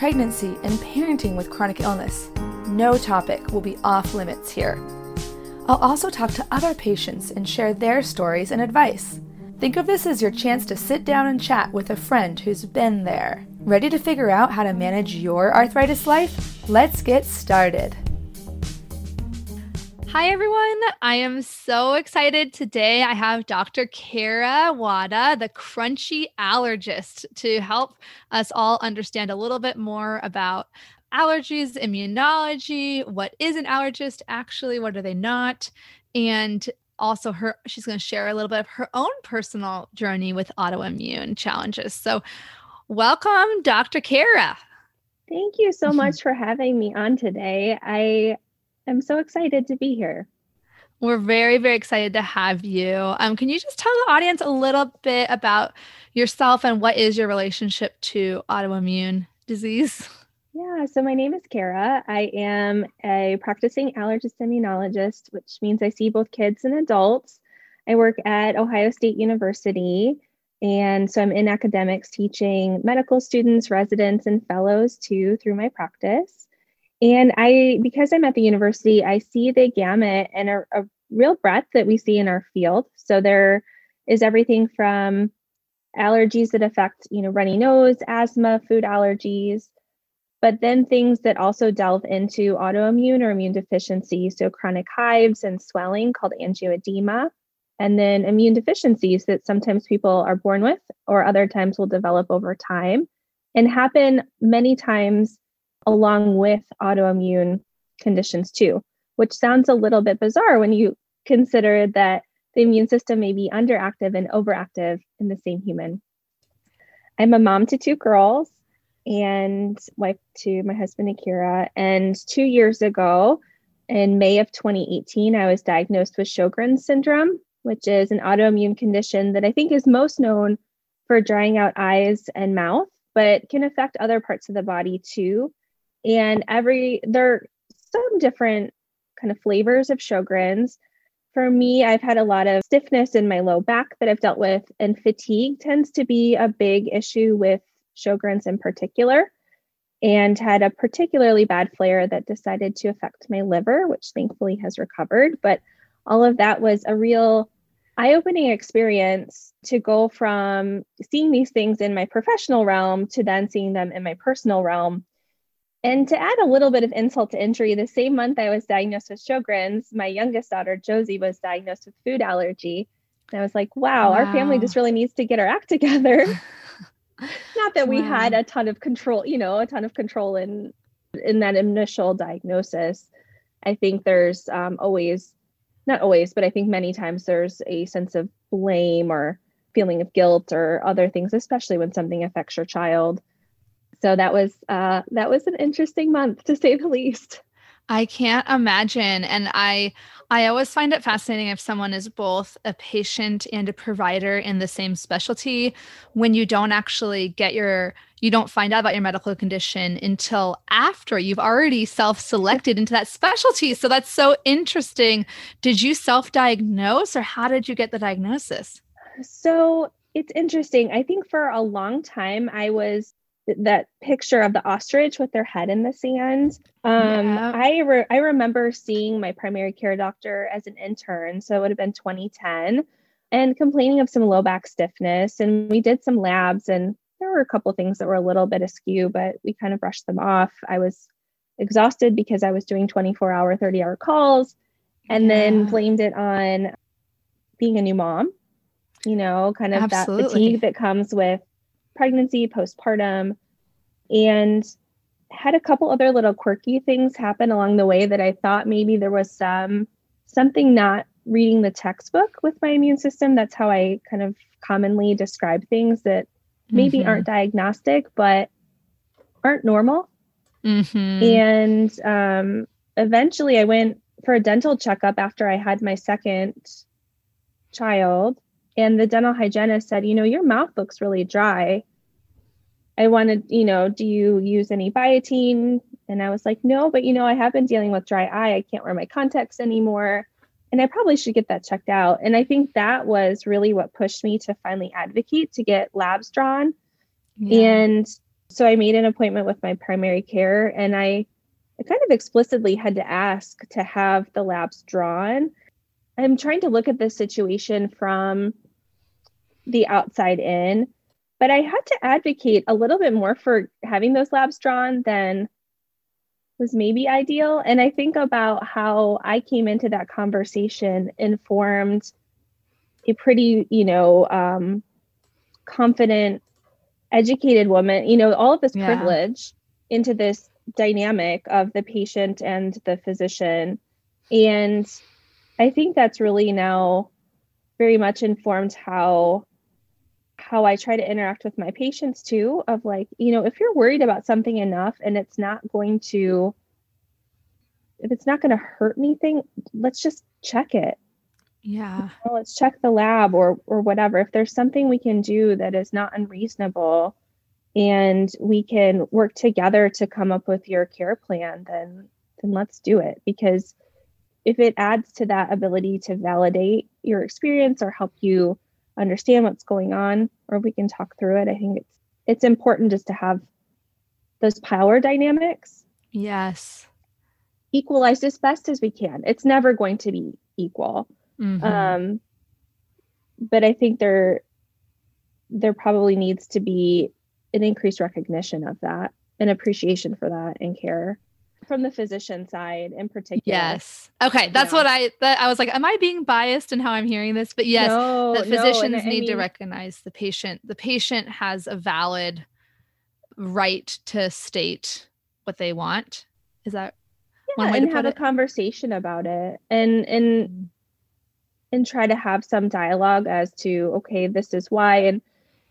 pregnancy, and parenting with chronic illness. No topic will be off limits here. I'll also talk to other patients and share their stories and advice. Think of this as your chance to sit down and chat with a friend who's been there. Ready to figure out how to manage your arthritis life? Let's get started. Hi, everyone. I am so excited today. I have Dr. Kara Wada, the crunchy allergist, to help us all understand a little bit more about allergies, immunology, what is an allergist actually, what are they not, and also her she's going to share a little bit of her own personal journey with autoimmune challenges. So, welcome Dr. Kara. Thank you so much for having me on today. I I'm so excited to be here. We're very, very excited to have you. Um, can you just tell the audience a little bit about yourself and what is your relationship to autoimmune disease? Yeah, so my name is Kara. I am a practicing allergist immunologist, which means I see both kids and adults. I work at Ohio State University. And so I'm in academics teaching medical students, residents, and fellows too through my practice. And I, because I'm at the university, I see the gamut and a, a real breadth that we see in our field. So there is everything from allergies that affect, you know, runny nose, asthma, food allergies, but then things that also delve into autoimmune or immune deficiency. So chronic hives and swelling called angioedema. And then immune deficiencies that sometimes people are born with or other times will develop over time and happen many times along with autoimmune conditions too, which sounds a little bit bizarre when you consider that the immune system may be underactive and overactive in the same human. I'm a mom to two girls and wife to my husband Akira. And two years ago, in May of 2018, I was diagnosed with Sjogren's syndrome, which is an autoimmune condition that I think is most known for drying out eyes and mouth, but can affect other parts of the body too and every there are some different kind of flavors of Sjogren's. For me, I've had a lot of stiffness in my low back that I've dealt with, and fatigue tends to be a big issue with Sjogren's in particular. And had a particularly bad flare that decided to affect my liver, which thankfully has recovered. But all of that was a real eye opening experience to go from seeing these things in my professional realm to then seeing them in my personal realm. And to add a little bit of insult to injury, the same month I was diagnosed with Sjogren's, my youngest daughter, Josie, was diagnosed with food allergy. And I was like, wow, wow. our family just really needs to get our act together. Not that we wow. had a ton of control, you know, a ton of control in in that initial diagnosis. I think there's um, always, not always, but I think many times there's a sense of blame or feeling of guilt or other things, especially when something affects your child. So that was uh, that was an interesting month to say the least. I can't imagine. And I I always find it fascinating if someone is both a patient and a provider in the same specialty when you don't actually get your you don't find out about your medical condition until after you've already self-selected into that specialty. So that's so interesting. Did you self-diagnose or how did you get the diagnosis? So it's interesting. I think for a long time I was that picture of the ostrich with their head in the sand. Um, yeah. I re- I remember seeing my primary care doctor as an intern, so it would have been 2010, and complaining of some low back stiffness. And we did some labs, and there were a couple things that were a little bit askew, but we kind of brushed them off. I was exhausted because I was doing 24 hour, 30 hour calls, and yeah. then blamed it on being a new mom. You know, kind of Absolutely. that fatigue that comes with pregnancy, postpartum, and had a couple other little quirky things happen along the way that I thought maybe there was some something not reading the textbook with my immune system. That's how I kind of commonly describe things that maybe mm-hmm. aren't diagnostic but aren't normal. Mm-hmm. And um, eventually, I went for a dental checkup after I had my second child, and the dental hygienist said, "You know, your mouth looks really dry." I wanted, you know, do you use any Biotène? And I was like, no, but you know, I have been dealing with dry eye. I can't wear my contacts anymore. And I probably should get that checked out. And I think that was really what pushed me to finally advocate to get labs drawn. Yeah. And so I made an appointment with my primary care and I, I kind of explicitly had to ask to have the labs drawn. I'm trying to look at this situation from the outside in but I had to advocate a little bit more for having those labs drawn than was maybe ideal. And I think about how I came into that conversation informed a pretty, you know, um, confident, educated woman, you know, all of this yeah. privilege into this dynamic of the patient and the physician. And I think that's really now very much informed how how I try to interact with my patients too of like, you know, if you're worried about something enough and it's not going to if it's not going to hurt anything, let's just check it. Yeah. You know, let's check the lab or or whatever. If there's something we can do that is not unreasonable and we can work together to come up with your care plan, then then let's do it because if it adds to that ability to validate your experience or help you understand what's going on or we can talk through it i think it's it's important just to have those power dynamics. Yes. Equalized as best as we can. It's never going to be equal. Mm-hmm. um but i think there there probably needs to be an increased recognition of that and appreciation for that and care from the physician side in particular. Yes. Okay. That's yeah. what I that I was like, am I being biased in how I'm hearing this? But yes, no, that physicians no, need I mean, to recognize the patient. The patient has a valid right to state what they want. Is that yeah, and have a conversation about it and and mm-hmm. and try to have some dialogue as to okay, this is why. And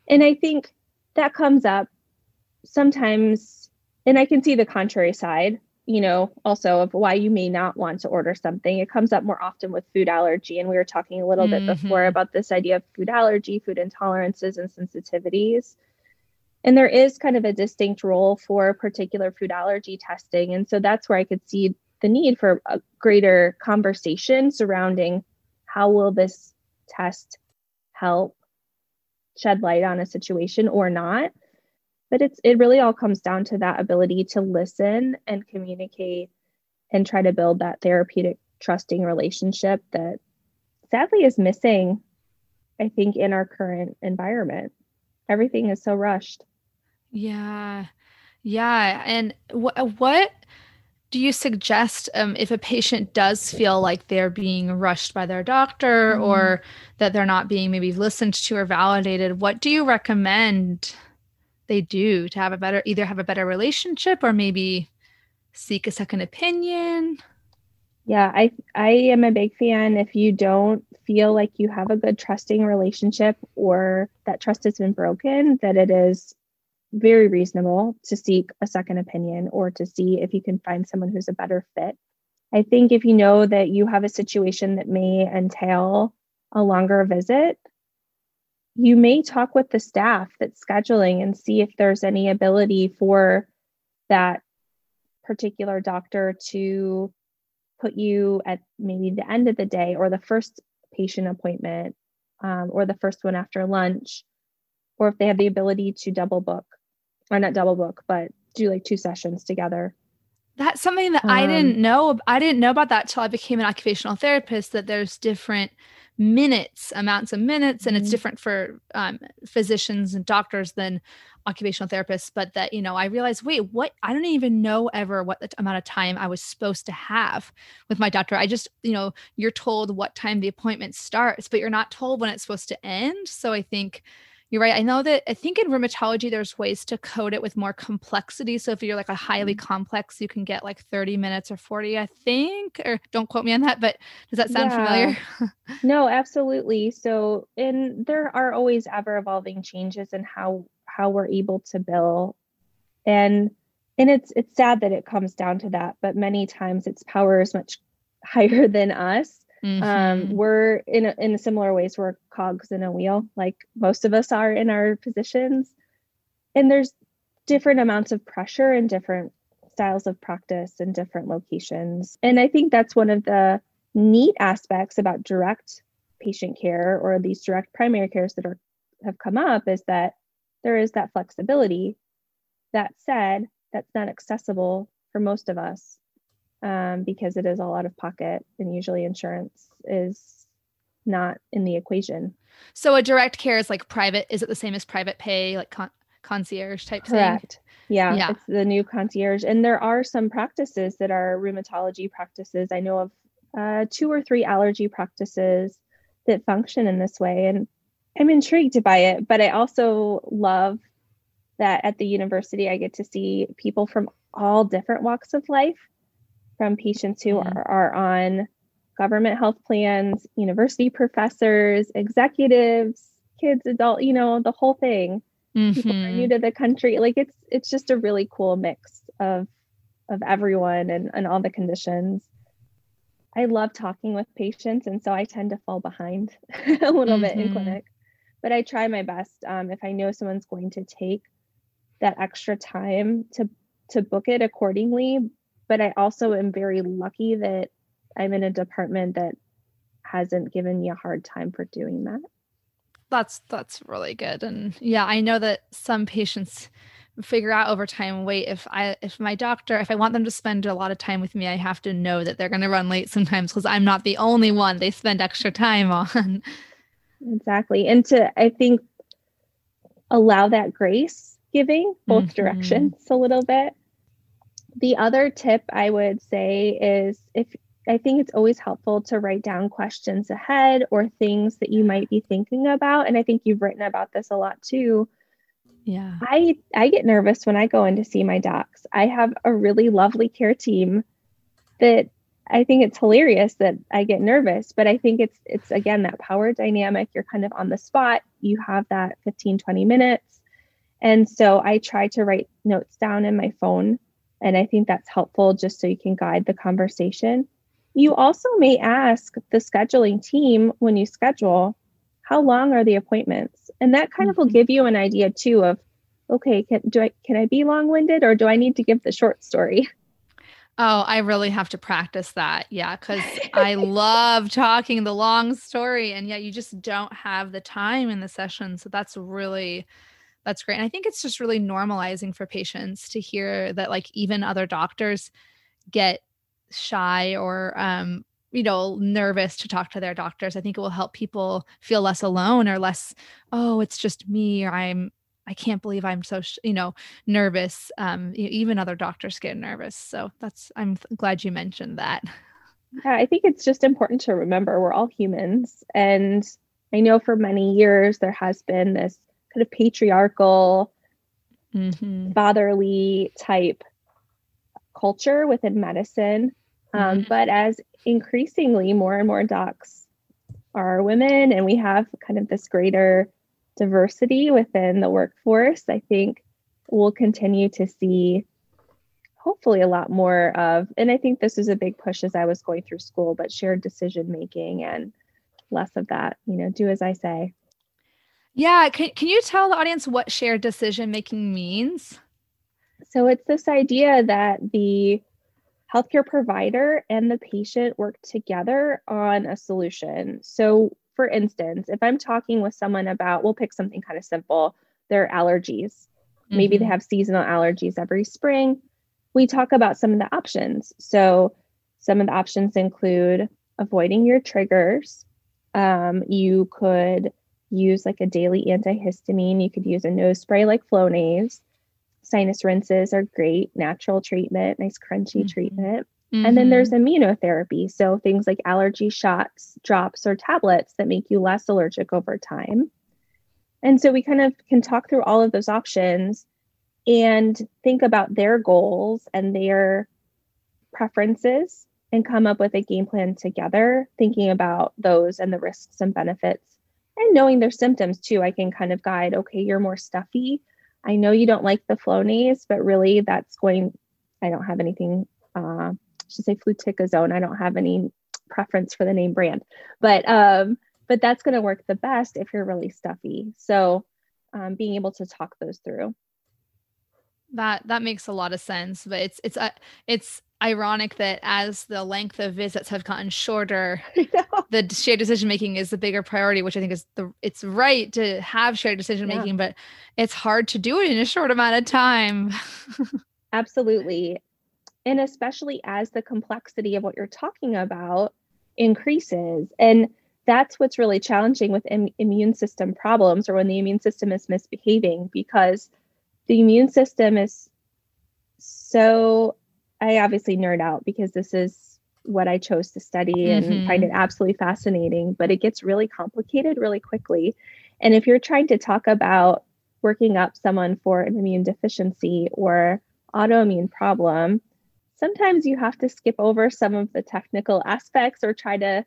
and I think that comes up sometimes and I can see the contrary side you know, also of why you may not want to order something. It comes up more often with food allergy. And we were talking a little mm-hmm. bit before about this idea of food allergy, food intolerances, and sensitivities. And there is kind of a distinct role for particular food allergy testing. And so that's where I could see the need for a greater conversation surrounding how will this test help shed light on a situation or not but it's it really all comes down to that ability to listen and communicate and try to build that therapeutic trusting relationship that sadly is missing I think, in our current environment. Everything is so rushed. Yeah. Yeah. And wh- what do you suggest um, if a patient does feel like they're being rushed by their doctor mm. or that they're not being maybe listened to or validated? What do you recommend they do to have a better, either have a better relationship or maybe seek a second opinion? Yeah, I I am a big fan if you don't feel like you have a good trusting relationship or that trust has been broken, that it is very reasonable to seek a second opinion or to see if you can find someone who's a better fit. I think if you know that you have a situation that may entail a longer visit, you may talk with the staff that's scheduling and see if there's any ability for that particular doctor to put you at maybe the end of the day or the first patient appointment um, or the first one after lunch, or if they have the ability to double book or not double book, but do like two sessions together. That's something that um, I didn't know. I didn't know about that till I became an occupational therapist. That there's different minutes, amounts of minutes, and mm-hmm. it's different for um, physicians and doctors than occupational therapists. But that you know, I realized, wait, what? I don't even know ever what the amount of time I was supposed to have with my doctor. I just, you know, you're told what time the appointment starts, but you're not told when it's supposed to end. So I think you're right. I know that I think in rheumatology, there's ways to code it with more complexity. So if you're like a highly mm-hmm. complex, you can get like 30 minutes or 40, I think, or don't quote me on that, but does that sound yeah. familiar? no, absolutely. So, and there are always ever evolving changes in how, how we're able to bill. And, and it's, it's sad that it comes down to that, but many times its power is much higher than us mm-hmm. Um, we're in a, in similar ways we're cogs in a wheel, like most of us are in our positions, and there's different amounts of pressure and different styles of practice in different locations. And I think that's one of the neat aspects about direct patient care or these direct primary cares that are have come up is that there is that flexibility. That said, that's not accessible for most of us um, because it is all out of pocket and usually insurance is not in the equation. So a direct care is like private. Is it the same as private pay, like con- concierge type Correct. thing? Yeah, yeah, it's the new concierge. And there are some practices that are rheumatology practices. I know of uh, two or three allergy practices that function in this way. And I'm intrigued by it, but I also love that at the university I get to see people from all different walks of life from patients who mm-hmm. are, are on government health plans, university professors, executives, kids, adult, you know, the whole thing. Mm-hmm. People are new mm-hmm. to the country. Like it's it's just a really cool mix of of everyone and, and all the conditions. I love talking with patients, and so I tend to fall behind a little mm-hmm. bit in mm-hmm. clinic. But I try my best. Um, if I know someone's going to take that extra time to to book it accordingly, but I also am very lucky that I'm in a department that hasn't given me a hard time for doing that. That's that's really good. And yeah, I know that some patients figure out over time wait if i if my doctor if i want them to spend a lot of time with me i have to know that they're going to run late sometimes because i'm not the only one they spend extra time on exactly and to i think allow that grace giving both mm-hmm. directions a little bit the other tip I would say is if I think it's always helpful to write down questions ahead or things that you might be thinking about. And I think you've written about this a lot too. Yeah. I I get nervous when I go in to see my docs. I have a really lovely care team that I think it's hilarious that I get nervous, but I think it's it's again that power dynamic. You're kind of on the spot. You have that 15 20 minutes. And so I try to write notes down in my phone and I think that's helpful just so you can guide the conversation. You also may ask the scheduling team when you schedule, how long are the appointments? And that kind of will mm-hmm. give you an idea too of, okay, can do I can I be long-winded or do I need to give the short story? Oh, I really have to practice that. Yeah, because I love talking the long story, and yet you just don't have the time in the session. So that's really that's great. And I think it's just really normalizing for patients to hear that like even other doctors get shy or um you know nervous to talk to their doctors i think it will help people feel less alone or less oh it's just me or i'm i can't believe i'm so you know nervous um even other doctors get nervous so that's i'm glad you mentioned that yeah i think it's just important to remember we're all humans and i know for many years there has been this kind of patriarchal mm-hmm. fatherly type culture within medicine um, mm-hmm. but as increasingly more and more docs are women and we have kind of this greater diversity within the workforce, I think we'll continue to see hopefully a lot more of, and I think this is a big push as I was going through school, but shared decision making and less of that, you know, do as I say. Yeah. Can, can you tell the audience what shared decision making means? So it's this idea that the healthcare provider and the patient work together on a solution. So, for instance, if I'm talking with someone about, we'll pick something kind of simple, their allergies. Mm-hmm. Maybe they mm-hmm. have seasonal allergies every spring. We talk about some of the options. So, some of the options include avoiding your triggers. Um, you could use like a daily antihistamine. You could use a nose spray like Flonase sinus rinses are great, natural treatment, nice crunchy mm-hmm. treatment. Mm-hmm. And then there's immunotherapy. So things like allergy shots, drops, or tablets that make you less allergic over time. And so we kind of can talk through all of those options and think about their goals and their preferences and come up with a game plan together, thinking about those and the risks and benefits. And knowing their symptoms too, I can kind of guide, okay, you're more stuffy. I know you don't like the Flonase, but really that's going, I don't have anything, uh, I should say fluticasone. I don't have any preference for the name brand, but, um, but that's going to work the best if you're really stuffy. So um, being able to talk those through. That, that makes a lot of sense, but it's, it's, uh, it's ironic that as the length of visits have gotten shorter, the shared decision making is the bigger priority, which I think is the it's right to have shared decision making, yeah. but it's hard to do it in a short amount of time. Absolutely. And especially as the complexity of what you're talking about increases. And that's what's really challenging with Im- immune system problems or when the immune system is misbehaving because the immune system is so I obviously nerd out because this is what I chose to study and mm-hmm. find it absolutely fascinating, but it gets really complicated really quickly. And if you're trying to talk about working up someone for an immune deficiency or autoimmune problem, sometimes you have to skip over some of the technical aspects or try to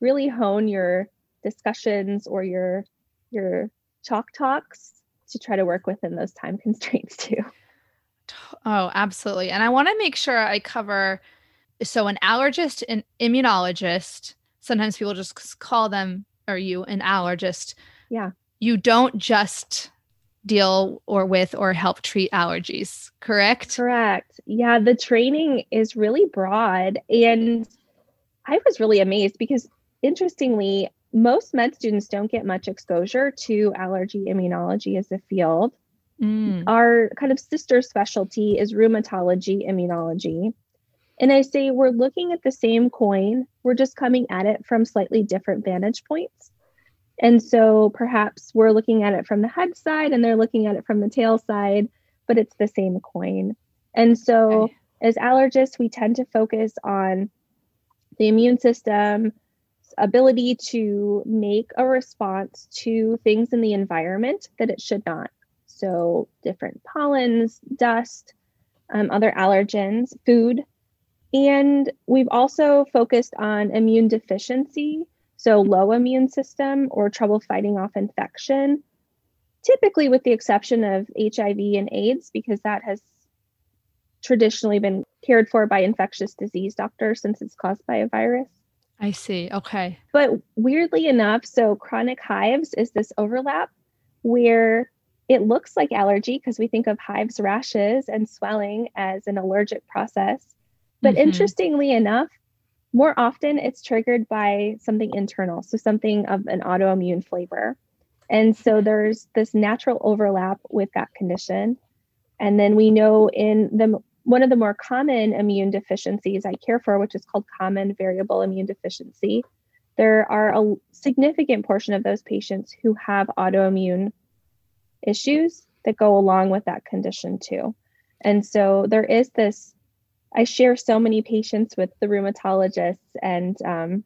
really hone your discussions or your your chalk talks to try to work within those time constraints too. Oh, absolutely. And I want to make sure I cover so an allergist and immunologist, sometimes people just call them or you an allergist. Yeah. You don't just deal or with or help treat allergies, correct? Correct. Yeah, the training is really broad and I was really amazed because interestingly, most med students don't get much exposure to allergy immunology as a field. Mm. Our kind of sister specialty is rheumatology immunology. And I say we're looking at the same coin, we're just coming at it from slightly different vantage points. And so perhaps we're looking at it from the head side and they're looking at it from the tail side, but it's the same coin. And so okay. as allergists, we tend to focus on the immune system, ability to make a response to things in the environment that it should not. So, different pollens, dust, um, other allergens, food. And we've also focused on immune deficiency, so low immune system or trouble fighting off infection, typically with the exception of HIV and AIDS, because that has traditionally been cared for by infectious disease doctors since it's caused by a virus. I see. Okay. But weirdly enough, so chronic hives is this overlap where it looks like allergy because we think of hives, rashes, and swelling as an allergic process. But mm-hmm. interestingly enough, more often it's triggered by something internal, so something of an autoimmune flavor. And so there's this natural overlap with that condition. And then we know in the one of the more common immune deficiencies I care for, which is called common variable immune deficiency, there are a significant portion of those patients who have autoimmune issues that go along with that condition too. And so there is this, I share so many patients with the rheumatologists and um,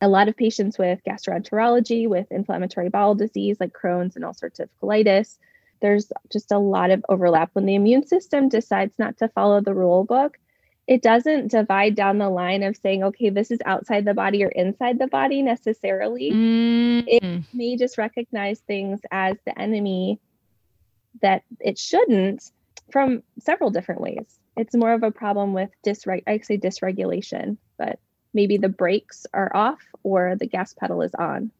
a lot of patients with gastroenterology, with inflammatory bowel disease like Crohn's and ulcerative colitis. There's just a lot of overlap. When the immune system decides not to follow the rule book, it doesn't divide down the line of saying, okay, this is outside the body or inside the body necessarily. Mm-hmm. It may just recognize things as the enemy that it shouldn't from several different ways. It's more of a problem with dysreg I say dysregulation, but maybe the brakes are off or the gas pedal is on.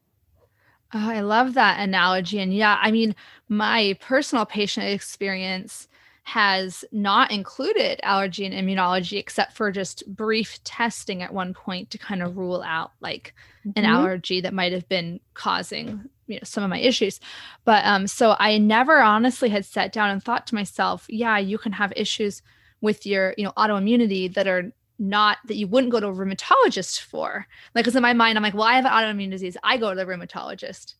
Oh, I love that analogy. And yeah, I mean, my personal patient experience has not included allergy and immunology except for just brief testing at one point to kind of rule out like mm-hmm. an allergy that might have been causing you know some of my issues. But um so i never honestly had sat down and thought to myself yeah you can have issues with your you know autoimmunity that are not that you wouldn't go to a rheumatologist for. Like because in my mind i'm like well i have an autoimmune disease. I go to the rheumatologist.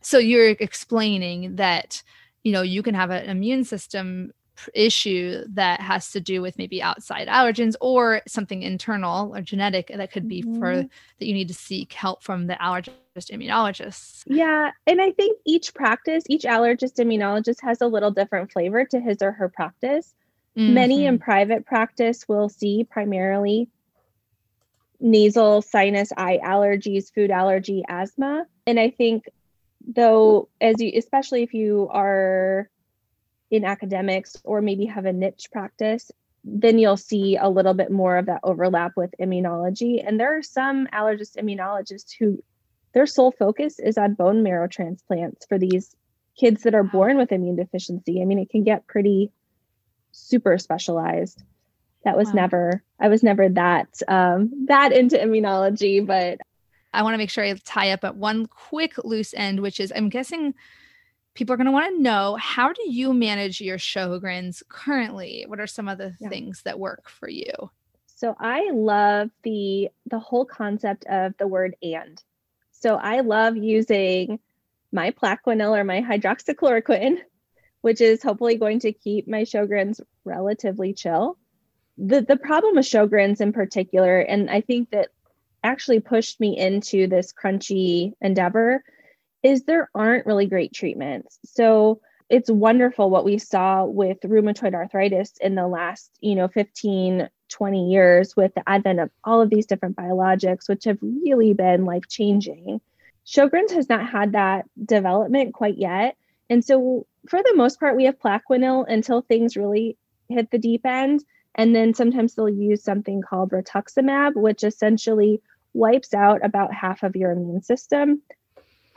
So you're explaining that you know you can have an immune system issue that has to do with maybe outside allergens or something internal or genetic that could be mm-hmm. for that you need to seek help from the allergist immunologist. Yeah, and I think each practice, each allergist immunologist has a little different flavor to his or her practice. Mm-hmm. Many in private practice will see primarily nasal, sinus, eye allergies, food allergy, asthma, and I think though as you especially if you are in academics or maybe have a niche practice, then you'll see a little bit more of that overlap with immunology. And there are some allergist immunologists who their sole focus is on bone marrow transplants for these kids that are born with immune deficiency. I mean, it can get pretty super specialized. That was wow. never, I was never that um, that into immunology, but I want to make sure I tie up at one quick loose end, which is I'm guessing people are going to want to know how do you manage your Sjogren's currently? What are some of the yeah. things that work for you? So I love the the whole concept of the word and. So I love using my Plaquenil or my hydroxychloroquine, which is hopefully going to keep my Sjogren's relatively chill. The the problem with Sjogren's in particular, and I think that actually pushed me into this crunchy endeavor is there aren't really great treatments. So it's wonderful what we saw with rheumatoid arthritis in the last, you know, 15, 20 years with the advent of all of these different biologics, which have really been life changing. Sjogren's has not had that development quite yet. And so, for the most part, we have Plaquenil until things really hit the deep end. And then sometimes they'll use something called rituximab, which essentially wipes out about half of your immune system.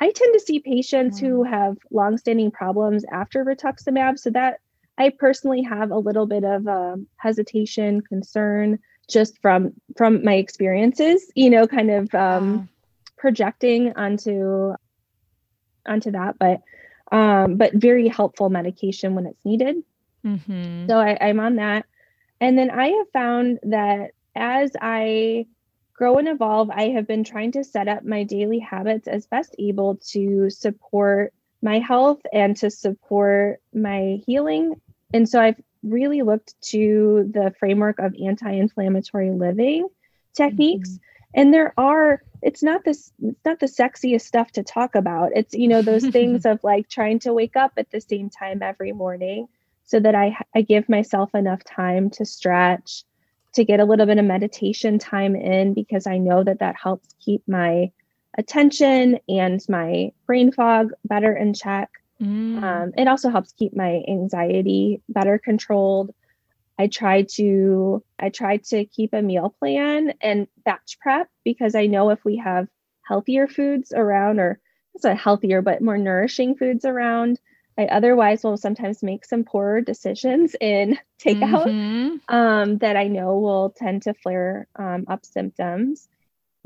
I tend to see patients mm. who have longstanding problems after rituximab. So that I personally have a little bit of um, hesitation, concern, just from from my experiences. You know, kind of um, wow. projecting onto onto that, but um, but very helpful medication when it's needed. Mm-hmm. So I, I'm on that, and then I have found that as I Grow and Evolve, I have been trying to set up my daily habits as best able to support my health and to support my healing. And so I've really looked to the framework of anti inflammatory living techniques. Mm-hmm. And there are, it's not this, it's not the sexiest stuff to talk about. It's, you know, those things of like trying to wake up at the same time every morning so that I, I give myself enough time to stretch, to get a little bit of meditation time in because I know that that helps keep my attention and my brain fog better in check. Mm. Um, it also helps keep my anxiety better controlled. I try to I try to keep a meal plan and batch prep because I know if we have healthier foods around or it's not healthier but more nourishing foods around, I otherwise will sometimes make some poor decisions in takeout mm-hmm. um, that I know will tend to flare um, up symptoms.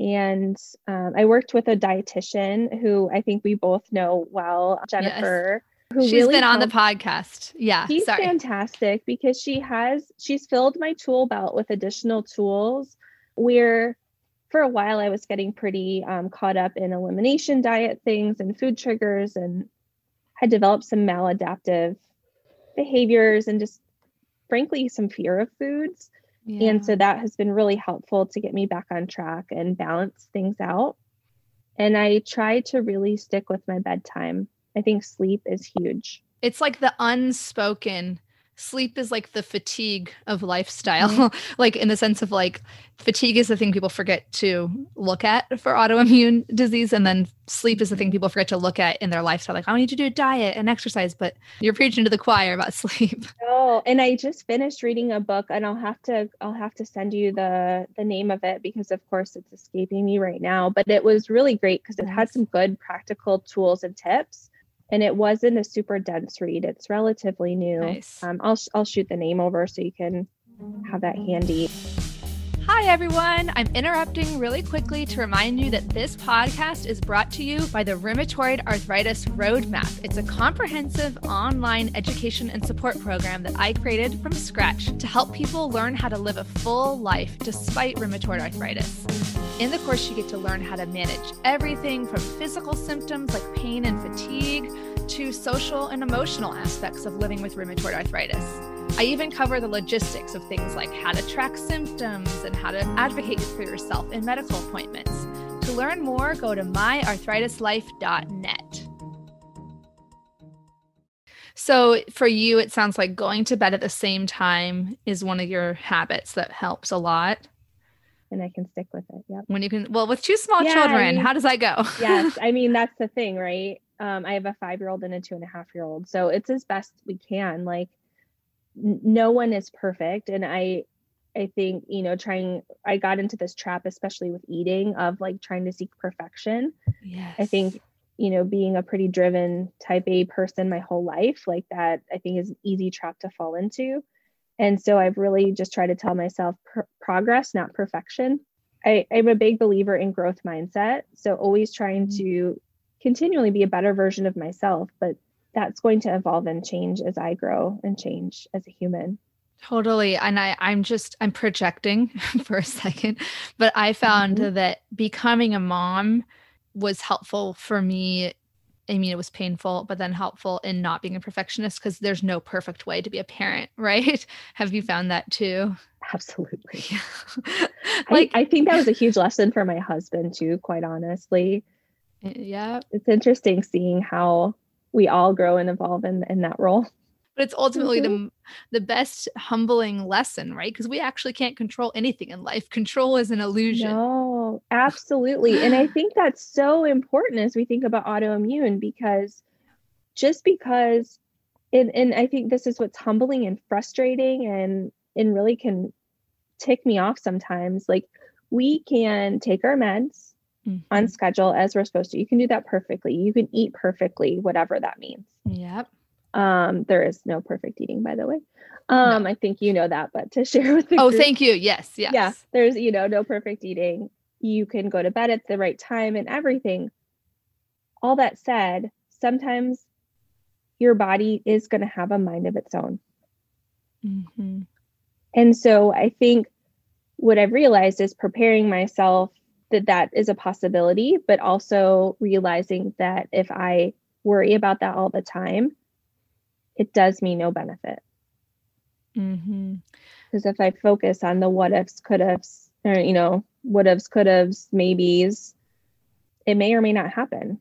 And um, I worked with a dietitian who I think we both know well, Jennifer, yes. who She's really been on the podcast. Yeah. She's sorry. fantastic because she has she's filled my tool belt with additional tools where for a while I was getting pretty um, caught up in elimination diet things and food triggers and had developed some maladaptive behaviors and just frankly some fear of foods. Yeah. And so that has been really helpful to get me back on track and balance things out. And I try to really stick with my bedtime. I think sleep is huge. it's like the unspoken sleep is like the fatigue of lifestyle. Mm-hmm. like in the sense of like fatigue is the thing people forget to look at for autoimmune disease and then sleep is the thing people forget to look at in their lifestyle. Like i need to do a diet and exercise but you're preaching to the choir about sleep. Oh, and I just finished reading a book and I'll have to I'll have to send you the the name of it because of course it's escaping me right now, but it was really great because it had some good practical tools and tips and it wasn't a super dense read. It's relatively new. Nice. Um I'll I'll shoot the name over so you can have that handy. Hi, everyone. I'm interrupting really quickly to remind you that this podcast is brought to you by the Rheumatoid Arthritis Roadmap. It's a comprehensive online education and support program that I created from scratch to help people learn how to live a full life despite rheumatoid arthritis. In the course, you get to learn how to manage everything from physical symptoms like pain and fatigue to social and emotional aspects of living with rheumatoid arthritis. I even cover the logistics of things like how to track symptoms and how to advocate for yourself in medical appointments. To learn more, go to myarthritislife.net. So, for you, it sounds like going to bed at the same time is one of your habits that helps a lot. And I can stick with it. Yep. When you can, well, with two small Yeah, I children, mean- how does that go? yes i mean that's the thing right um, i have a five year old and a two and a half year old so it's as best we can like n- no one is perfect and i i think you know trying i got into this trap especially with eating of like trying to seek perfection yes. i think you know being a pretty driven type a person my whole life like that i think is an easy trap to fall into and so i've really just tried to tell myself pr- progress not perfection I, i'm a big believer in growth mindset so always trying Mhm. to continually be a better version of myself but that's going to evolve and change as i grow and change as a human Totally. And I, I'm just, I'm projecting for a second, but I found Mhm. that becoming a mom was helpful for me. I mean, it was painful, but then helpful in not being a perfectionist because there's no perfect way to be a parent, right? Have you found that too? absolutely Yeah. like I, I think that was a huge lesson for my husband too quite honestly yeah. it's interesting seeing how we all grow and evolve in, in that role But it's ultimately Mm-hmm. the the best humbling lesson, right? Because we actually can't control anything in life. Control is an illusion. No, absolutely. And I think that's so important as we think about autoimmune because just because and, and I think this is what's humbling and frustrating and and really can tick me off sometimes. Like we can take our meds on Mhm. schedule as we're supposed to. You can do that perfectly. You can eat perfectly, whatever that means. Yep. Um, there is no perfect eating, by the way. Um, I think you know that, but to share with the Oh, group- thank you. Yes. Yes. yeah there's you know no perfect eating you can go to bed at the right time and everything all that said sometimes your body is going to have a mind of its own Mhm. and so i think what i've realized is preparing myself that that is a possibility but also realizing that if i worry about that all the time it does me no benefit Mhm. because if I focus on the what ifs, could ifs, or you know, would ifs, could ifs, maybes, it may or may not happen.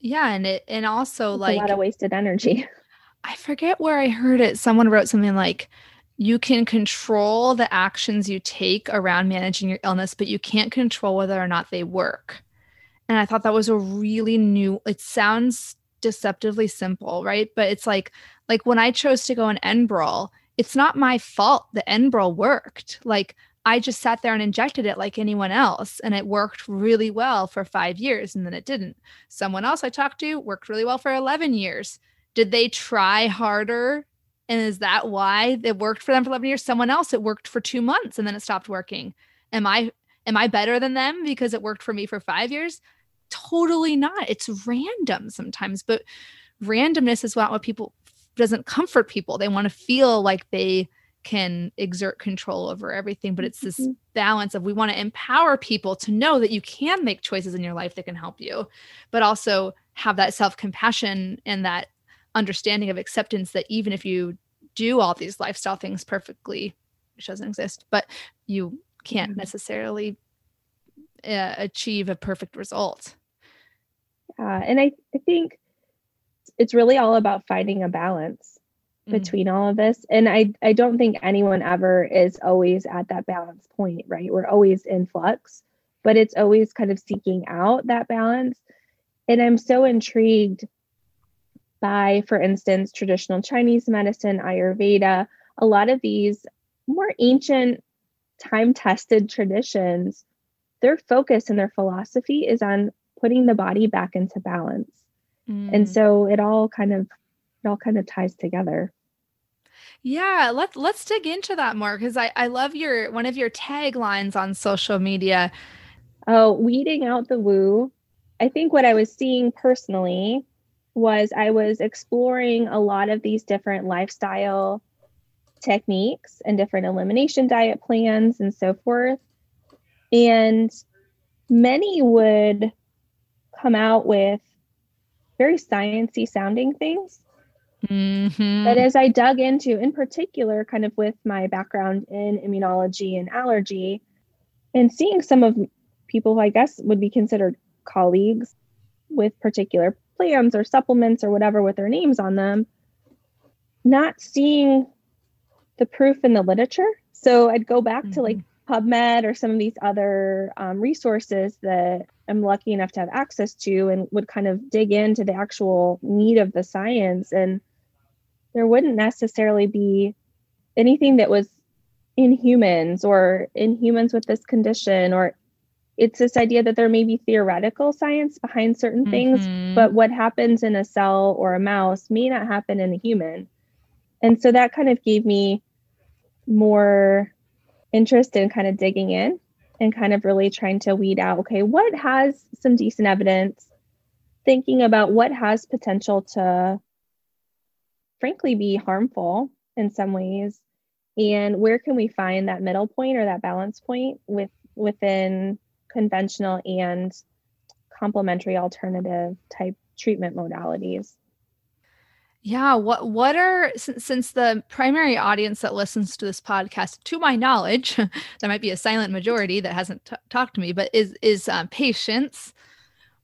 Yeah, and it and also It's like a lot of wasted energy. I forget where I heard it. Someone wrote something like you can control the actions you take around managing your illness, but you can't control whether or not they work. And I thought that was a really new it sounds deceptively simple, right? But it's like like when I chose to go on Enbrel, it's not my fault the Enbrel worked. Like I just sat there and injected it like anyone else and it worked really well for 5 years and then it didn't. Someone else I talked to worked really well for 11 years. Did they try harder? And is that why it worked for them for 11 years? Someone else it worked for 2 months and then it stopped working. Am I am I better than them because it worked for me for 5 years? Totally not. It's random sometimes, but randomness is not what people doesn't comfort people. They want to feel like they can exert control over everything but it's this mm-hmm. balance of we want to empower people to know that you can make choices in your life that can help you but also have that self-compassion and that understanding of acceptance that even if you do all these lifestyle things perfectly which doesn't exist but you can't mm-hmm. necessarily uh, achieve a perfect result yeah and I, I think it's really all about finding a balance Mm. between all of this and i i don't think anyone ever is always at that balance point right? We're always in flux but it's always kind of seeking out that balance. And i'm so intrigued by for instance traditional chinese medicine ayurveda a lot of these more ancient time tested traditions their focus and their philosophy is on putting the body back into balance. Mm. and so it all kind of it all kind of ties together yeah, let's let's dig into that more because I I love your one of your taglines on social media. Oh, weeding out the woo. I think what I was seeing personally was I was exploring a lot of these different lifestyle techniques and different elimination diet plans and so forth. And many would come out with very sciency sounding things Mm-hmm. But as I dug into, in particular, kind of with my background in immunology and allergy, and seeing some of people who I guess would be considered colleagues with particular plans or supplements or whatever with their names on them, not seeing the proof in the literature. So I'd go back mm-hmm. to like mm-hmm. PubMed or some of these other um, resources that I'm lucky enough to have access to and would kind of dig into the actual need of the science. And there wouldn't necessarily be anything that was in humans or in humans with this condition or it's this idea that there may be theoretical science behind certain things mm-hmm. but what happens in a cell or a mouse may not happen in a human and so that kind of gave me more interest in kind of digging in and kind of really trying to weed out okay what has some decent evidence thinking about what has potential to frankly be harmful in some ways? And where can we find that middle point or that balance point with within conventional and complementary alternative type treatment modalities yeah what what are since, since the primary audience that listens to this podcast to my knowledge there might be a silent majority that hasn't t- talked to me but is is um, patients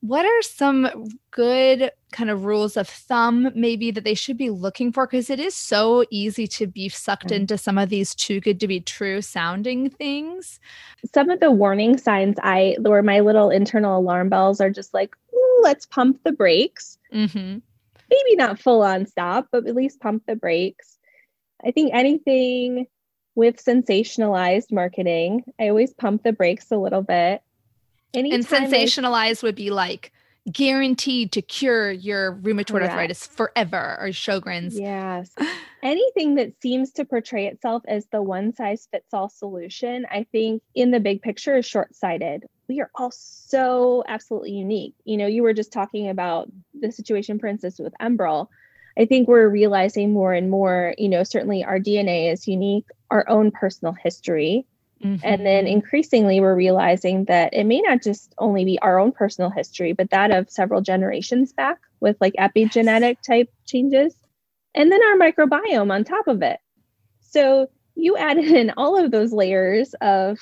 what are some good kind of rules of thumb maybe that they should be looking for because it is so easy to be sucked mm. into some of these too good to be true sounding things some of the warning signs i or my little internal alarm bells are just like let's pump the brakes mm-hmm. Maybe not full on stop but at least pump the brakes i think anything with sensationalized marketing i always pump the brakes a little bit Anytime and sensationalized would be like guaranteed to cure your rheumatoid correct. arthritis forever or Sjogren's. Yes. Anything that seems to portray itself as the one size fits all solution, I think in the big picture is short sighted. We are all so absolutely unique. You know, you were just talking about the situation, Princess, with Enbrel. I think we're realizing more and more, you know, certainly our DNA is unique, our own personal history Mm-hmm. And then increasingly, we're realizing that it may not just only be our own personal history, but that of several generations back with like epigenetic yes. type changes. And then our microbiome on top of it. So you add in all of those layers of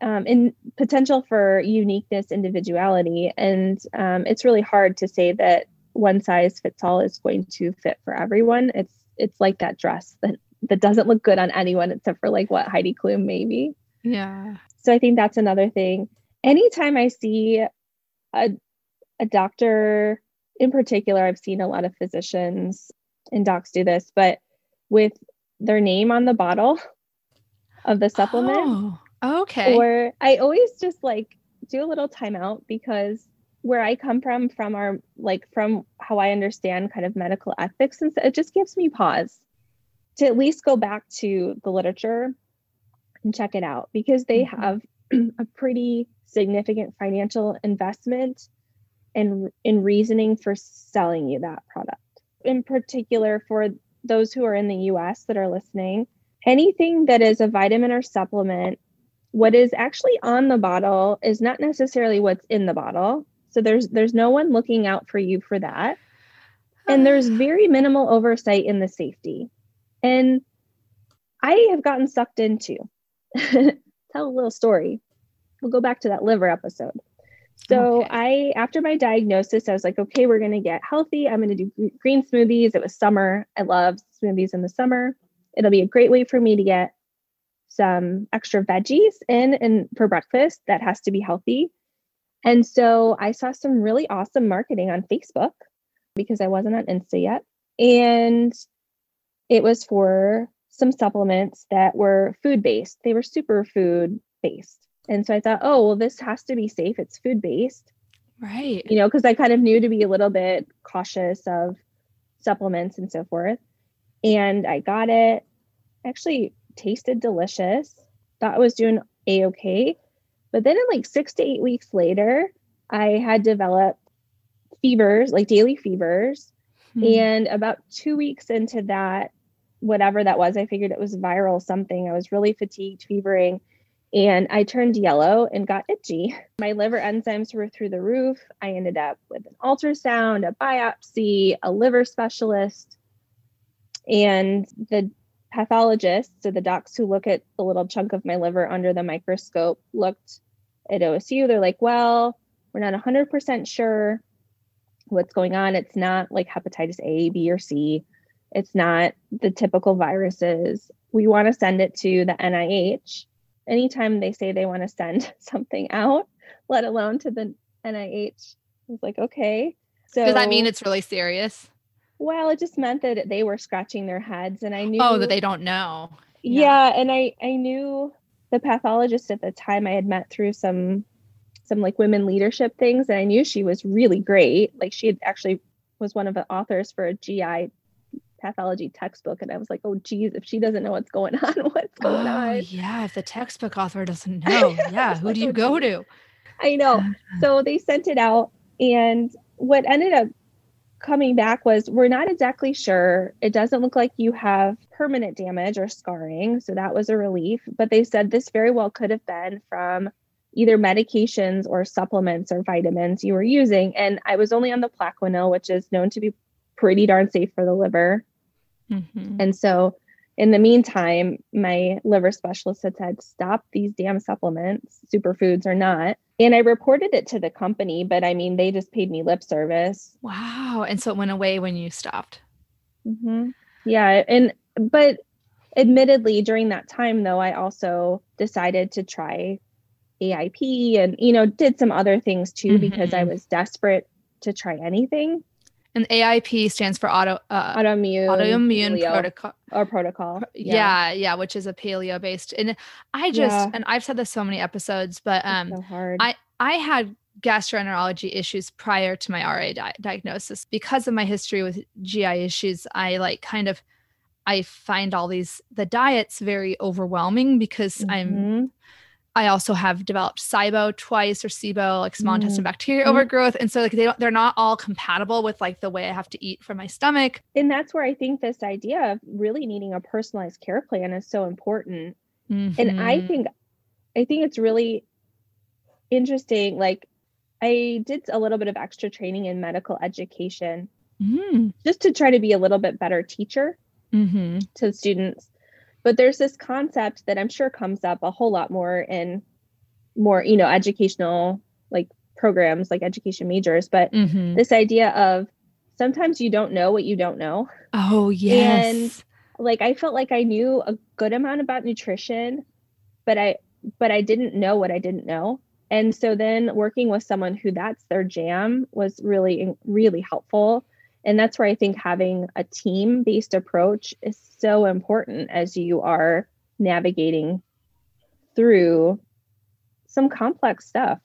um, in potential for uniqueness, individuality. And um, it's really hard to say that one size fits all is going to fit for everyone. It's it's like that dress that that doesn't look good on anyone except for like what Heidi Klum maybe. Yeah. So I think that's another thing. Anytime I see a a doctor in particular, I've seen a lot of physicians and docs do this, but with their name on the bottle of the supplement. Oh, okay. Or I always just like do a little timeout because where I come from, from our like from how I understand kind of medical ethics, and so it just gives me pause to at least go back to the literature and check it out because they mm-hmm. have a pretty significant financial investment in in reasoning for selling you that product. in particular for those who are in the US that are listening, anything that is a vitamin or supplement, what is actually on the bottle is not necessarily what's in the bottle. So there's there's no one looking out for you for that. And there's very minimal oversight in the safety. And I have gotten sucked into. Tell a little story. We'll go back to that liver episode. So okay. I, after my diagnosis, I was like, okay, we're going to get healthy. I'm going to do green smoothies. It was summer. I love smoothies in the summer. It'll be a great way for me to get some extra veggies in and for breakfast that has to be healthy. And so I saw some really awesome marketing on Facebook because I wasn't on Insta yet. And it was for some supplements that were food based. They were superfood based. And so I thought, oh, well, this has to be safe. It's food based. Right. You know, because I kind of knew to be a little bit cautious of supplements and so forth. And I got it. Actually tasted delicious. Thought I was doing a okay. But then in like six to eight weeks later, I had developed fevers, like daily fevers. Hmm. And about two weeks into that, whatever that was, I figured it was viral something. I was really fatigued, fevering and I turned yellow and got itchy. My liver enzymes were through the roof. I ended up with an ultrasound, a biopsy, a liver specialist, and the pathologist, so the docs who look at the little chunk of my liver under the microscope, looked at OSU. They're like, well, we're not 100% sure what's going on. It's not like hepatitis A, B, or C. It's not the typical viruses. We want to send it to the NIH anytime they say they want to send something out, let alone to the NIH, I was like, okay. So does that mean it's really serious? Well, it just meant that they were scratching their heads and I knew Oh, that they don't know. Yeah, yeah and I I knew the pathologist at the time I had met through some some like women leadership things and I knew she was really great. Like she had actually was one of the authors for a GI pathology textbook and I was like, oh geez, if she doesn't know what's going on, what's oh, going oh, on? Yeah, if the textbook author doesn't know, yeah, who do you go to? I know. So they sent it out and what ended up coming back was we're not exactly sure. It doesn't look like you have permanent damage or scarring. So that was a relief. But they said this very well could have been from either medications or supplements or vitamins you were using. And I was only on the Plaquenil, which is known to be pretty darn safe for the liver. Mm-hmm. And so, in the meantime, my liver specialist had said, stop these damn supplements, superfoods or not. And I reported it to the company, but I mean, they just paid me lip service. Wow. And so it went away when you stopped. Mm-hmm. Yeah. And, but admittedly, during that time, though, I also decided to try AIP and, you know, did some other things too mm-hmm. because I was desperate to try anything. And AIP stands for auto uh, autoimmune autoimmune protocol or protocol. Yeah. yeah, yeah, which is a paleo based. And I just yeah. and I've said this so many episodes, but um so I I had gastroenterology issues prior to my RA di- diagnosis because of my history with GI issues. I like kind of I find all these the diets very overwhelming because mm-hmm. I'm I also have developed SIBO twice or SIBO, like small mm. intestine bacteria mm. overgrowth. And so like they don't, they're not all compatible with like the way I have to eat for my stomach. And that's where I think this idea of really needing a personalized care plan is so important. Mm-hmm. And I mm-hmm. think I think it's really interesting. Like I did a little bit of extra training in medical education mm. just to try to be a little bit better teacher mm-hmm. to students but there's this concept that i'm sure comes up a whole lot more in more you know educational like programs like education majors but mm-hmm. this idea of sometimes you don't know what you don't know. Oh yes. and like i felt like i knew a good amount about nutrition but i but i didn't know what i didn't know. And so then working with someone who that's their jam was really really helpful and that's where I think having a team based approach is so important as you are navigating through some complex stuff.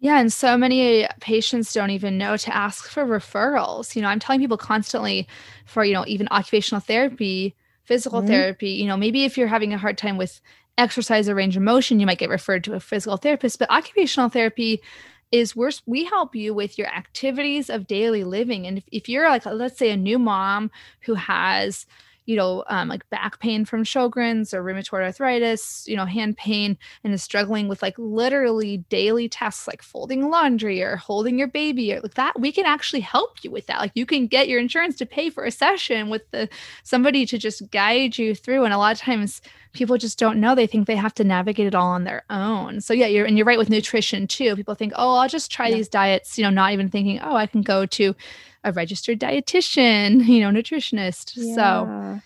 Yeah, and so many patients don't even know to ask for referrals. You know, I'm telling people constantly for, you know, even occupational therapy, physical mm-hmm. therapy, you know, maybe if you're having a hard time with exercise or range of motion, you might get referred to a physical therapist, but occupational therapy is we're we help you with your activities of daily living. And if, if you're like let's say a new mom who has you know, um, like back pain from Sjogren's or rheumatoid arthritis, you know, hand pain, and is struggling with like literally daily tasks like folding laundry or holding your baby or like that, we can actually help you with that. Like you can get your insurance to pay for a session with the somebody to just guide you through. And a lot of times people just don't know. They think they have to navigate it all on their own. So yeah, you're and you're right with nutrition too. People think, oh, I'll just try yeah. these diets, you know, not even thinking, oh, I can go to a registered dietitian, you know, nutritionist. Yeah, so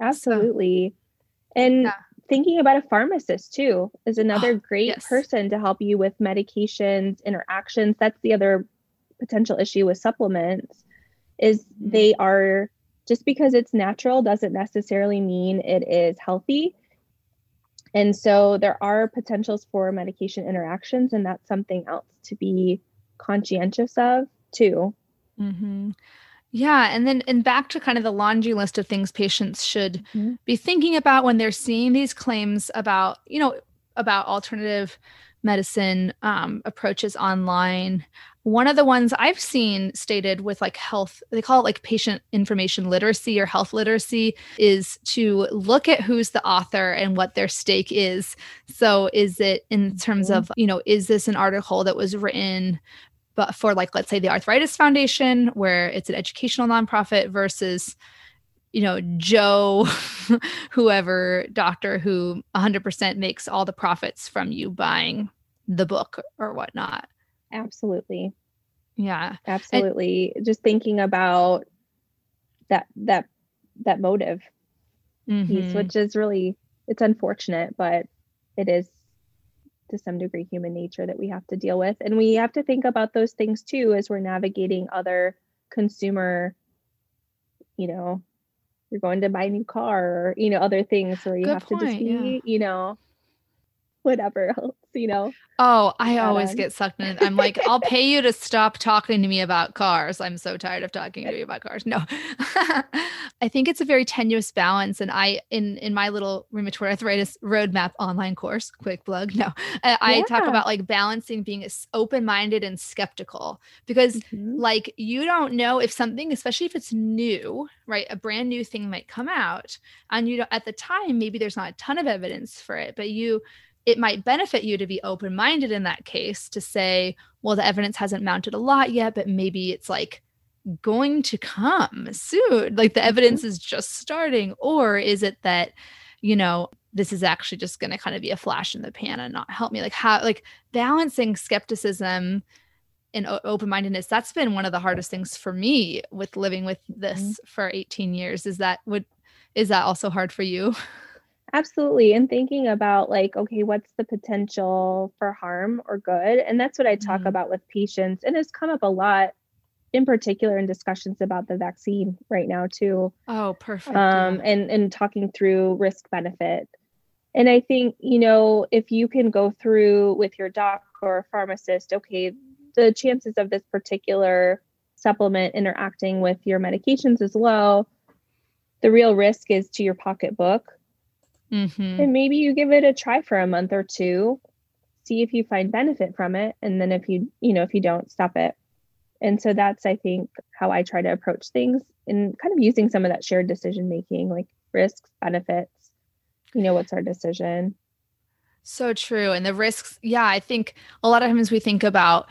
absolutely. So, and yeah. thinking about a pharmacist too is another oh, great yes. person to help you with medications, interactions. That's the other potential issue with supplements is mm-hmm. they are just because it's natural doesn't necessarily mean it is healthy. And so there are potentials for medication interactions, and that's something else to be conscientious of too. Mm-hmm. Yeah. And then, and back to kind of the laundry list of things patients should mm-hmm. be thinking about when they're seeing these claims about, you know, about alternative medicine um, approaches online. One of the ones I've seen stated with like health, they call it like patient information literacy or health literacy, is to look at who's the author and what their stake is. So, is it in terms mm-hmm. of, you know, is this an article that was written but for like let's say the arthritis foundation where it's an educational nonprofit versus you know joe whoever doctor who 100% makes all the profits from you buying the book or whatnot. Absolutely. Yeah. Absolutely. And, just thinking about that that that motive mm-hmm. piece which is really it's unfortunate but it is to some degree human nature that we have to deal with and we have to think about those things too as we're navigating other consumer you know you're going to buy a new car or you know other things where you Good have point, to just be yeah. you know whatever else, you know. Oh, I always get sucked in. I'm like, I'll pay you to stop talking to me about cars. I'm so tired of talking to you about cars. No. I think it's a very tenuous balance. And I in in my little rheumatoid arthritis roadmap online course, quick plug. No, I, I talk about like balancing being open-minded and skeptical because mm-hmm. like you don't know if something, especially if it's new, right? A brand new thing might come out and you know at the time maybe there's not a ton of evidence for it, but you it might benefit you to be open minded in that case to say, well, the evidence hasn't mounted a lot yet, but maybe it's like going to come soon. Like the mm-hmm. evidence is just starting. Or is it that, you know, this is actually just going to kind of be a flash in the pan and not help me? Like, how, like balancing skepticism and open mindedness, that's been one of the hardest things for me with living with this mm-hmm. for 18 years. Is that, would, is that also hard for you? Absolutely. And thinking about like, okay, what's the potential for harm or good? And that's what I talk mm-hmm. about with patients. And it's come up a lot in particular in discussions about the vaccine right now too. Oh, perfect. Um, and and talking through risk benefit. And I think, you know, if you can go through with your doc or pharmacist, okay, the chances of this particular supplement interacting with your medications is low. The real risk is to your pocketbook Mm-hmm. And maybe you give it a try for a month or two, see if you find benefit from it. And then if you, you know, if you don't, stop it. And so that's, I think, how I try to approach things and kind of using some of that shared decision making, like risks, benefits, you know, what's our decision. So true. And the risks, yeah, I think a lot of times we think about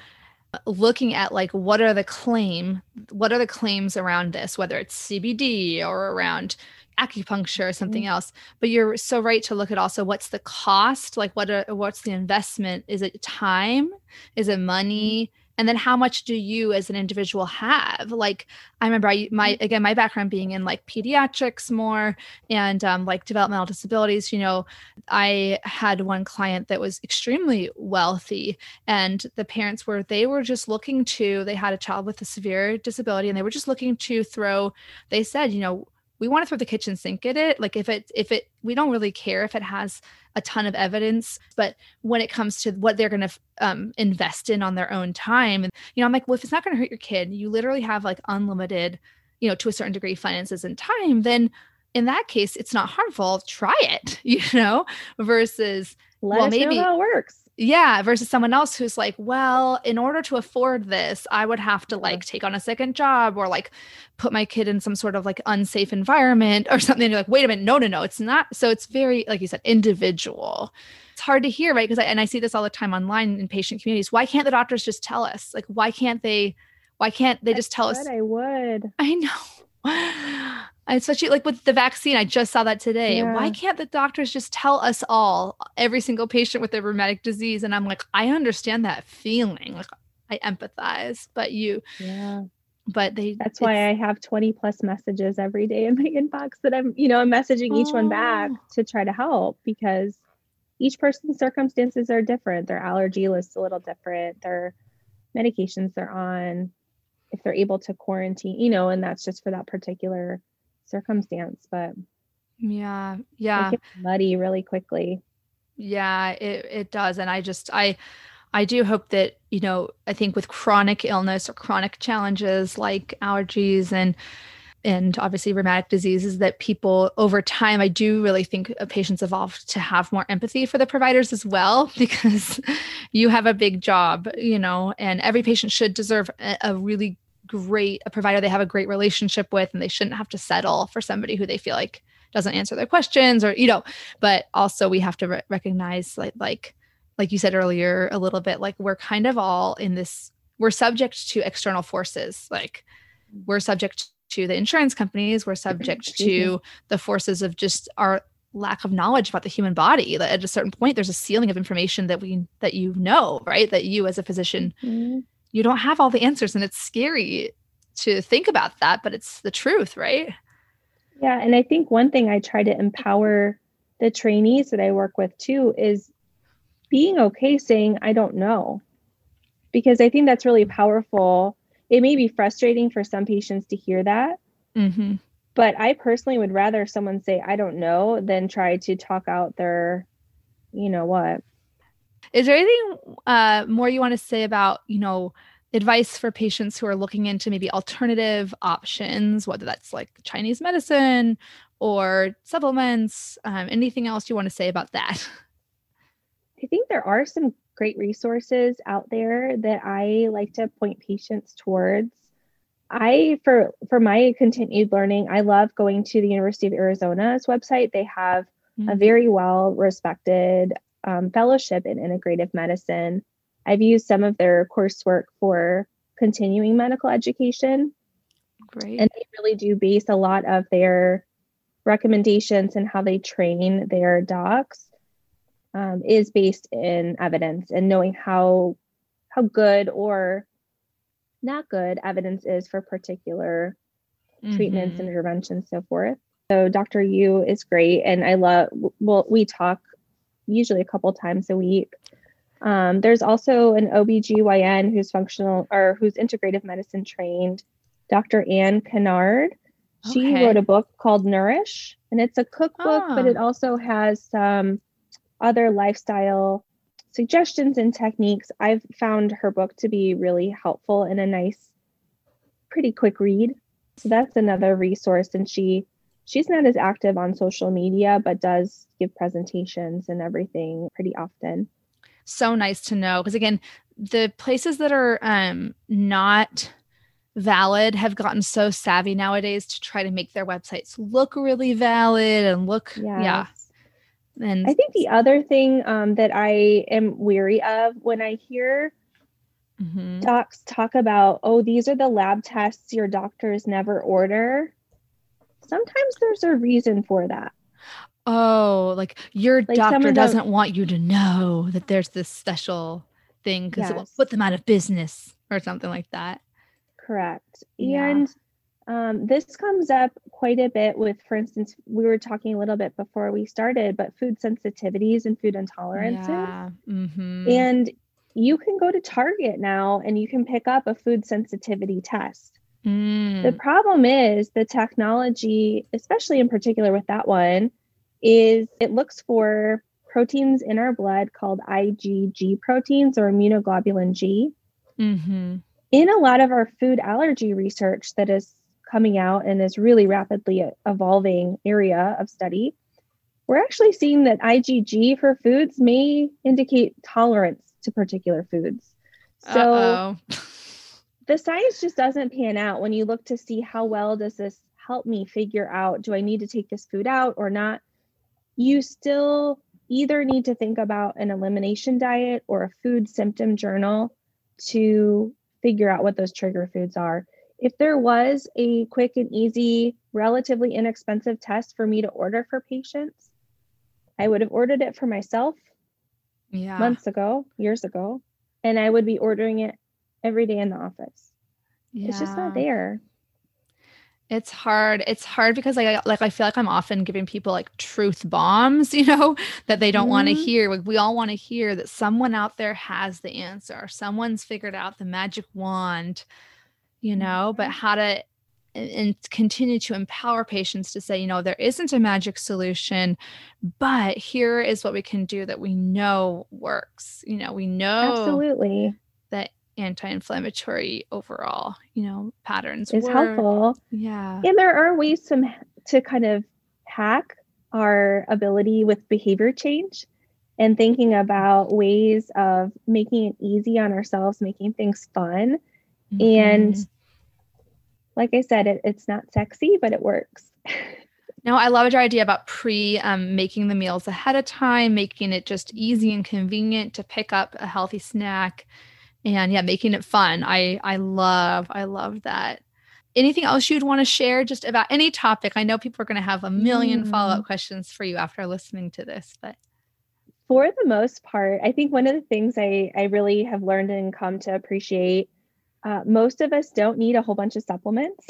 looking at like what are the claim what are the claims around this whether it's cbd or around acupuncture or something mm-hmm. else but you're so right to look at also what's the cost like what are, what's the investment is it time is it money mm-hmm. and then how much do you as an individual have like i remember I, my mm-hmm. again my background being in like pediatrics more and um, like developmental disabilities you know i had one client that was extremely wealthy and the parents were they were just looking to they had a child with a severe disability and they were just looking to throw they said you know we want to throw the kitchen sink at it like if it if it we don't really care if it has a ton of evidence but when it comes to what they're going to um, invest in on their own time and you know i'm like well if it's not going to hurt your kid you literally have like unlimited you know to a certain degree finances and time then in that case it's not harmful. Try it you know versus let well, maybe how it works yeah versus someone else who's like well in order to afford this i would have to like take on a second job or like put my kid in some sort of like unsafe environment or something. And you're like wait a minute no no no it's not. So it's very like you said individual. It's hard to hear right? Because I, and i see this all the time online in patient communities. Why can't the doctors just tell us? Like why can't they why can't they just tell us i would. I know especially like with the vaccine i just saw that today yeah. why can't the doctors just tell us all every single patient with a rheumatic disease and i'm like i understand that feeling like i empathize but you yeah but they that's why i have 20 plus messages every day in my inbox that i'm you know i'm messaging oh. each one back oh. to try to help because each person's circumstances are different their allergy list a little different their medications they're on if they're able to quarantine you know and that's just for that particular circumstance but yeah yeah. muddy really quickly. Yeah it, it does and i just i i do hope that you know i think with chronic illness or chronic challenges like allergies and and obviously rheumatic diseases that people over time i do really think uh, patients evolve to have more empathy for the providers as well because you have a big job you know and every patient should deserve a, a really great a provider they have a great relationship with and they shouldn't have to settle for somebody who they feel like doesn't answer their questions or you know but also we have to re- recognize like like like you said earlier a little bit like we're kind of all in this we're subject to external forces. Like we're subject to the insurance companies we're subject to the forces of just our lack of knowledge about the human body that at a certain point there's a ceiling of information that we that you know right? That you as a physician mm-hmm you don't have all the answers and it's scary to think about that but it's the truth right yeah and i think one thing i try to empower the trainees that i work with too is being okay saying i don't know because i think that's really powerful it may be frustrating for some patients to hear that mm-hmm. but i personally would rather someone say i don't know than try to talk out their you know what is there anything uh, more you want to say about, you know, advice for patients who are looking into maybe alternative options, whether that's like Chinese medicine or supplements? Um, anything else you want to say about that? I think there are some great resources out there that I like to point patients towards. I for for my continued learning, I love going to the University of Arizona's website. They have mm-hmm. a very well respected um, fellowship in integrative medicine. I've used some of their coursework for continuing medical education. Great. And they really do base a lot of their recommendations and how they train their docs um, is based in evidence and knowing how how good or not good evidence is for particular mm-hmm. treatments, interventions, so forth. So Dr. Yu is great, and I love. Well, we talk usually a couple times a week. Um, there's also an OBGYN who's functional or who's integrative medicine trained, Dr. Ann Kennard. She okay. wrote a book called Nourish, and it's a cookbook, oh. but it ah. also has some other lifestyle suggestions and techniques. I've found her book to be really helpful and a nice, pretty quick read. So that's another resource. And she she's not as active on social media, but does give presentations and everything pretty often. So nice to know. Because again, the places that are um, not valid have gotten so savvy nowadays to try to make their websites look really valid and look, yes. yeah. And I think the other thing um, that I am weary of when I hear mm-hmm. docs talk about, oh, these are the lab tests your doctors never order sometimes there's a reason for that. Oh, like your like doctor doesn't want you to know that there's this special thing because yes. it will put them out of business or something like that. Correct. Yeah. And um, this comes up quite a bit with, for instance, we were talking a little bit before we started, but food sensitivities and food intolerances. Yeah. Mm-hmm. And you can go to Target now and you can pick up a food sensitivity test. Mm. The problem is the technology, especially in particular with that one, is it looks for proteins in our blood called IgG proteins or immunoglobulin G. Mm-hmm. In a lot of our food allergy research that is coming out and is really rapidly evolving area of study, we're actually seeing that IgG for foods may indicate tolerance to particular foods. So. the science just doesn't pan out when you look to see how well does this help me figure out do I need to take this food out or not? You still either need to think about an elimination diet or a food symptom journal to figure out what those trigger foods are. If there was a quick and easy, relatively inexpensive test for me to order for patients, I would have ordered it for myself yeah. months ago, years ago, and I would be ordering it every day in the office. Yeah. It's just not there. It's hard. It's hard because I like I feel like I'm often giving people like truth bombs, you know, that they don't mm-hmm. want to hear. Like we all want to hear that someone out there has the answer. Someone's figured out the magic wand, you know, but mm-hmm. how to and continue to empower patients to say, you know, there isn't a magic solution, but here is what we can do that we know works. You know, we know absolutely that anti-inflammatory overall, you know, patterns is work. helpful. Yeah, and there are ways to to kind of hack our ability with behavior change and thinking about ways of making it easy on ourselves, making things fun. Mm-hmm. And like I said, it, it's not sexy, but it works. no, I love your idea about pre um, making the meals ahead of time, making it just easy and convenient to pick up a healthy snack, and yeah, making it fun. I I love I love that. Anything else you'd want to share just about any topic? I know people are going to have a million mm. follow up questions for you after listening to this, but for the most part, I think one of the things I I really have learned and come to appreciate uh, most of us don't need a whole bunch of supplements.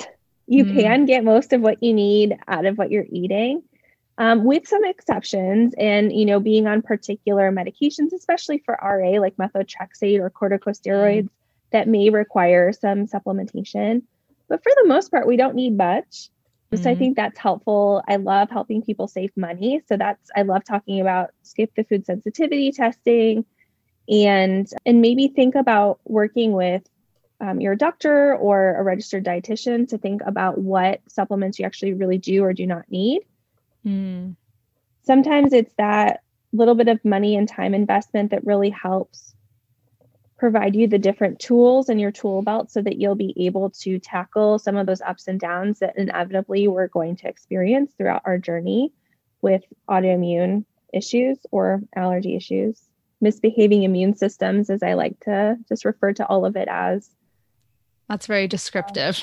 You mm. can get most of what you need out of what you're eating, um, with some exceptions. And you know, being on particular medications, especially for RA, like methotrexate or corticosteroids, mm. that may require some supplementation. But for the most part, we don't need much. So I mm-hmm. think that's helpful. I love helping people save money. So that's I love talking about skip the food sensitivity testing and and maybe think about working with um, your doctor or a registered dietitian to think about what supplements you actually really do or do not need. Mm. Sometimes it's that little bit of money and time investment that really helps provide you the different tools in your tool belt so that you'll be able to tackle some of those ups and downs that inevitably we're going to experience throughout our journey with autoimmune issues or allergy issues misbehaving immune systems as i like to just refer to all of it as that's very descriptive.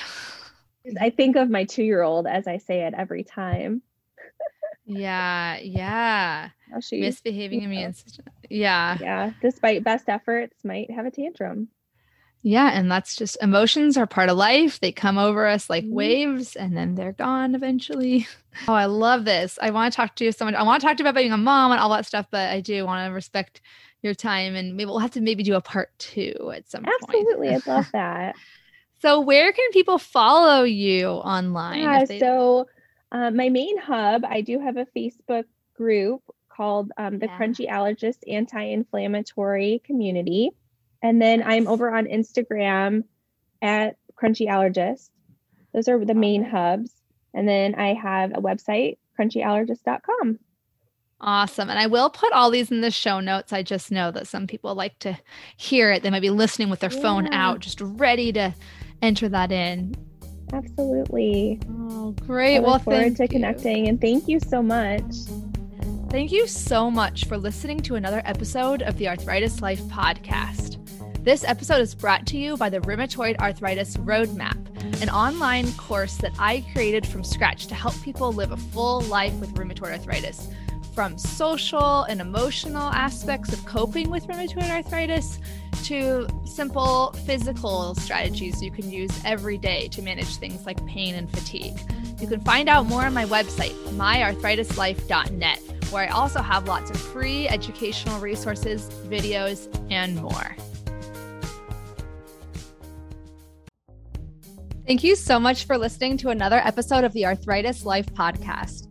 I think of my two year old as I say it every time. Yeah, yeah. She, Misbehaving immune system. Yeah. Yeah. Despite best efforts, might have a tantrum. Yeah. And that's just emotions are part of life. They come over us like mm-hmm. waves and then they're gone eventually. Oh, I love this. I want to talk to you so much. I want to talk to you about being a mom and all that stuff, but I do want to respect your time and maybe we'll have to maybe do a part two at some Absolutely. point. Absolutely. I'd love that. So, where can people follow you online? Yeah, so uh, my main hub, I do have a Facebook group called um, the yeah. Crunchy Allergist Anti Inflammatory Community. And then I'm over on Instagram at Crunchy Allergist. Those are the main hubs. And then I have a website, crunchyallergist.com. Awesome. And I will put all these in the show notes. I just know that some people like to hear it. They might be listening with their yeah. phone out, just ready to enter that in. Absolutely. Oh, great. well, look forward to you. connecting and thank you so much. Thank you so much for listening to another episode of the Arthritis Life podcast. This episode is brought to you by the Rheumatoid Arthritis Roadmap, an online course that I created from scratch to help people live a full life with rheumatoid arthritis from social and emotional aspects of coping with rheumatoid arthritis to simple physical strategies you can use every day to manage things like pain and fatigue. You can find out more on my website, myarthritislife.net, where I also have lots of free educational resources, videos, and more. Thank you so much for listening to another episode of the Arthritis Life podcast.